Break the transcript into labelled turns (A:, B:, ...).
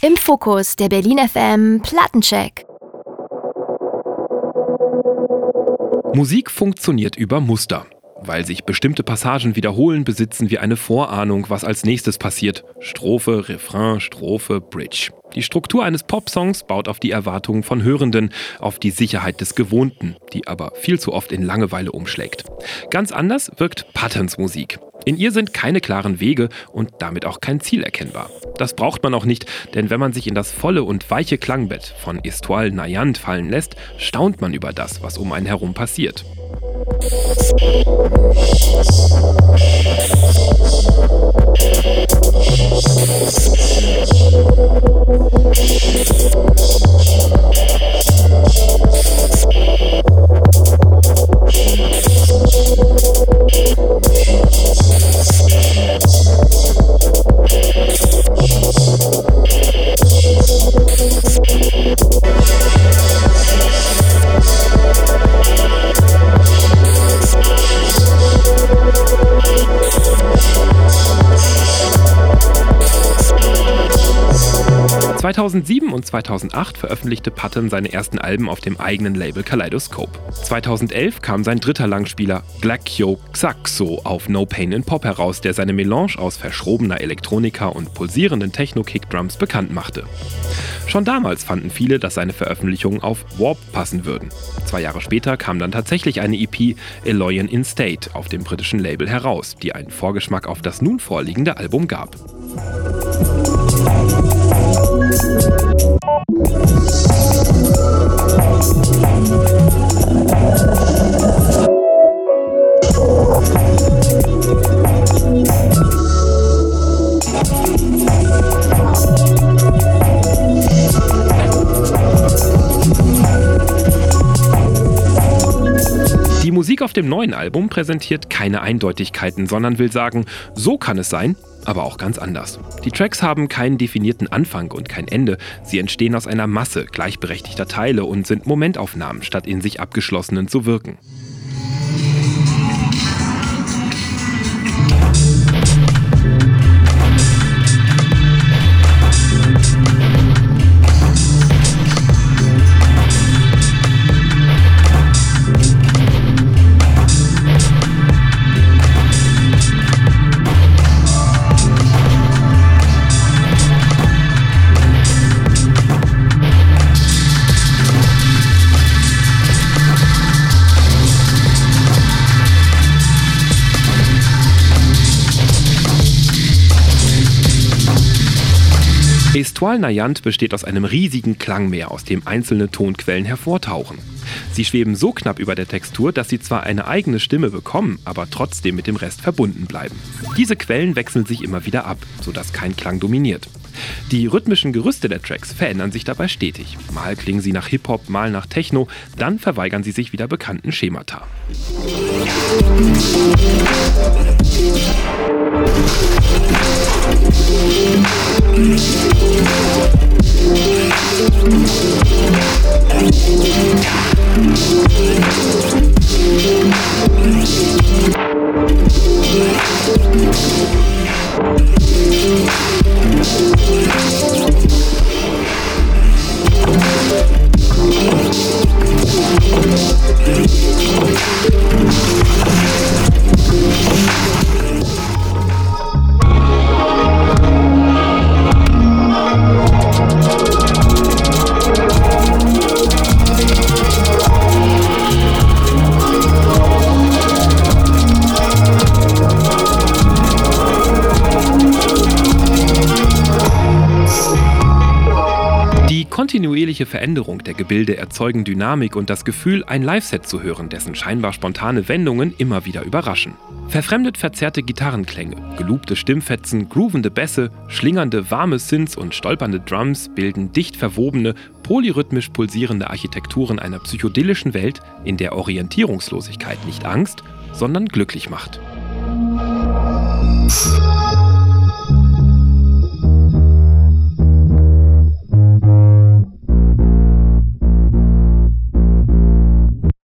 A: Im Fokus der Berlin FM Plattencheck.
B: Musik funktioniert über Muster. Weil sich bestimmte Passagen wiederholen, besitzen wir eine Vorahnung, was als nächstes passiert. Strophe, Refrain, Strophe, Bridge. Die Struktur eines Popsongs baut auf die Erwartungen von Hörenden, auf die Sicherheit des Gewohnten, die aber viel zu oft in Langeweile umschlägt. Ganz anders wirkt Patterns Musik. In ihr sind keine klaren Wege und damit auch kein Ziel erkennbar. Das braucht man auch nicht, denn wenn man sich in das volle und weiche Klangbett von Estoile Nayant fallen lässt, staunt man über das, was um einen herum passiert. ...2007 und 2008 veröffentlichte Patton seine ersten Alben auf dem eigenen Label Kaleidoscope. 2011 kam sein dritter Langspieler Glacchio Xaxo auf No Pain in Pop heraus, der seine Melange aus verschrobener Elektronika und pulsierenden Techno-Kickdrums bekannt machte. Schon damals fanden viele, dass seine Veröffentlichungen auf Warp passen würden. Zwei Jahre später kam dann tatsächlich eine EP Eloyan in State auf dem britischen Label heraus, die einen Vorgeschmack auf das nun vorliegende Album gab. Die Musik auf dem neuen Album präsentiert keine Eindeutigkeiten, sondern will sagen, so kann es sein, aber auch ganz anders. Die Tracks haben keinen definierten Anfang und kein Ende. Sie entstehen aus einer Masse gleichberechtigter Teile und sind Momentaufnahmen, statt in sich abgeschlossenen zu wirken. Estoile Nayant besteht aus einem riesigen Klangmeer, aus dem einzelne Tonquellen hervortauchen. Sie schweben so knapp über der Textur, dass sie zwar eine eigene Stimme bekommen, aber trotzdem mit dem Rest verbunden bleiben. Diese Quellen wechseln sich immer wieder ab, sodass kein Klang dominiert. Die rhythmischen Gerüste der Tracks verändern sich dabei stetig. Mal klingen sie nach Hip-Hop, mal nach Techno, dann verweigern sie sich wieder bekannten Schemata. Kontinuierliche Veränderung der Gebilde erzeugen Dynamik und das Gefühl, ein Live-Set zu hören, dessen scheinbar spontane Wendungen immer wieder überraschen. Verfremdet verzerrte Gitarrenklänge, gelobte Stimmfetzen, groovende Bässe, schlingernde warme Synths und stolpernde Drums bilden dicht verwobene, polyrhythmisch pulsierende Architekturen einer psychedelischen Welt, in der Orientierungslosigkeit nicht Angst, sondern glücklich macht.